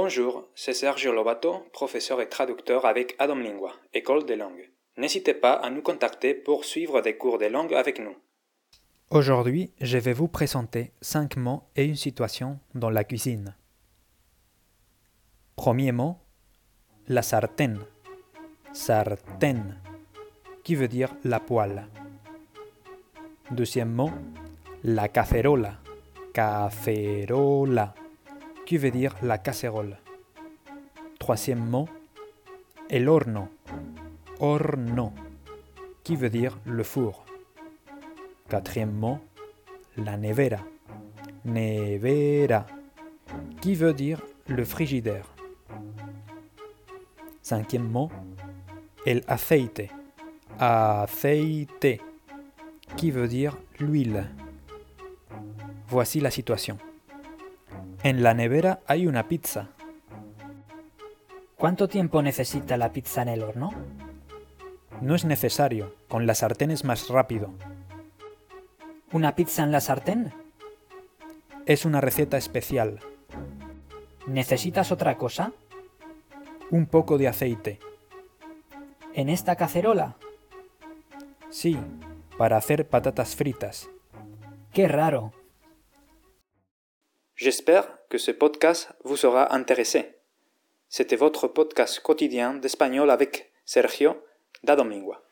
Bonjour, c'est Sergio Lobato, professeur et traducteur avec Adam Lingua, École des langues. N'hésitez pas à nous contacter pour suivre des cours de langue avec nous. Aujourd'hui, je vais vous présenter cinq mots et une situation dans la cuisine. Premier mot, la sartène. Sartène, qui veut dire la poêle. Deuxième mot, la cacerola. Cacerola, qui veut dire la casserole. Troisième mot, el horno. Horno, qui veut dire le four. Quatrième mot, la nevera. Nevera, qui veut dire le frigidaire. Cinquième mot, el aceite. Aceite, qui veut dire l'huile. Voici la situation. En la nevera hay una pizza. ¿Cuánto tiempo necesita la pizza en el horno? No es necesario, con la sartén es más rápido. ¿Una pizza en la sartén? Es una receta especial. ¿Necesitas otra cosa? Un poco de aceite. ¿En esta cacerola? Sí, para hacer patatas fritas. ¡Qué raro! J'espère que ce podcast vous sera intéressé. C'était votre podcast quotidien d'espagnol avec Sergio da Domingua.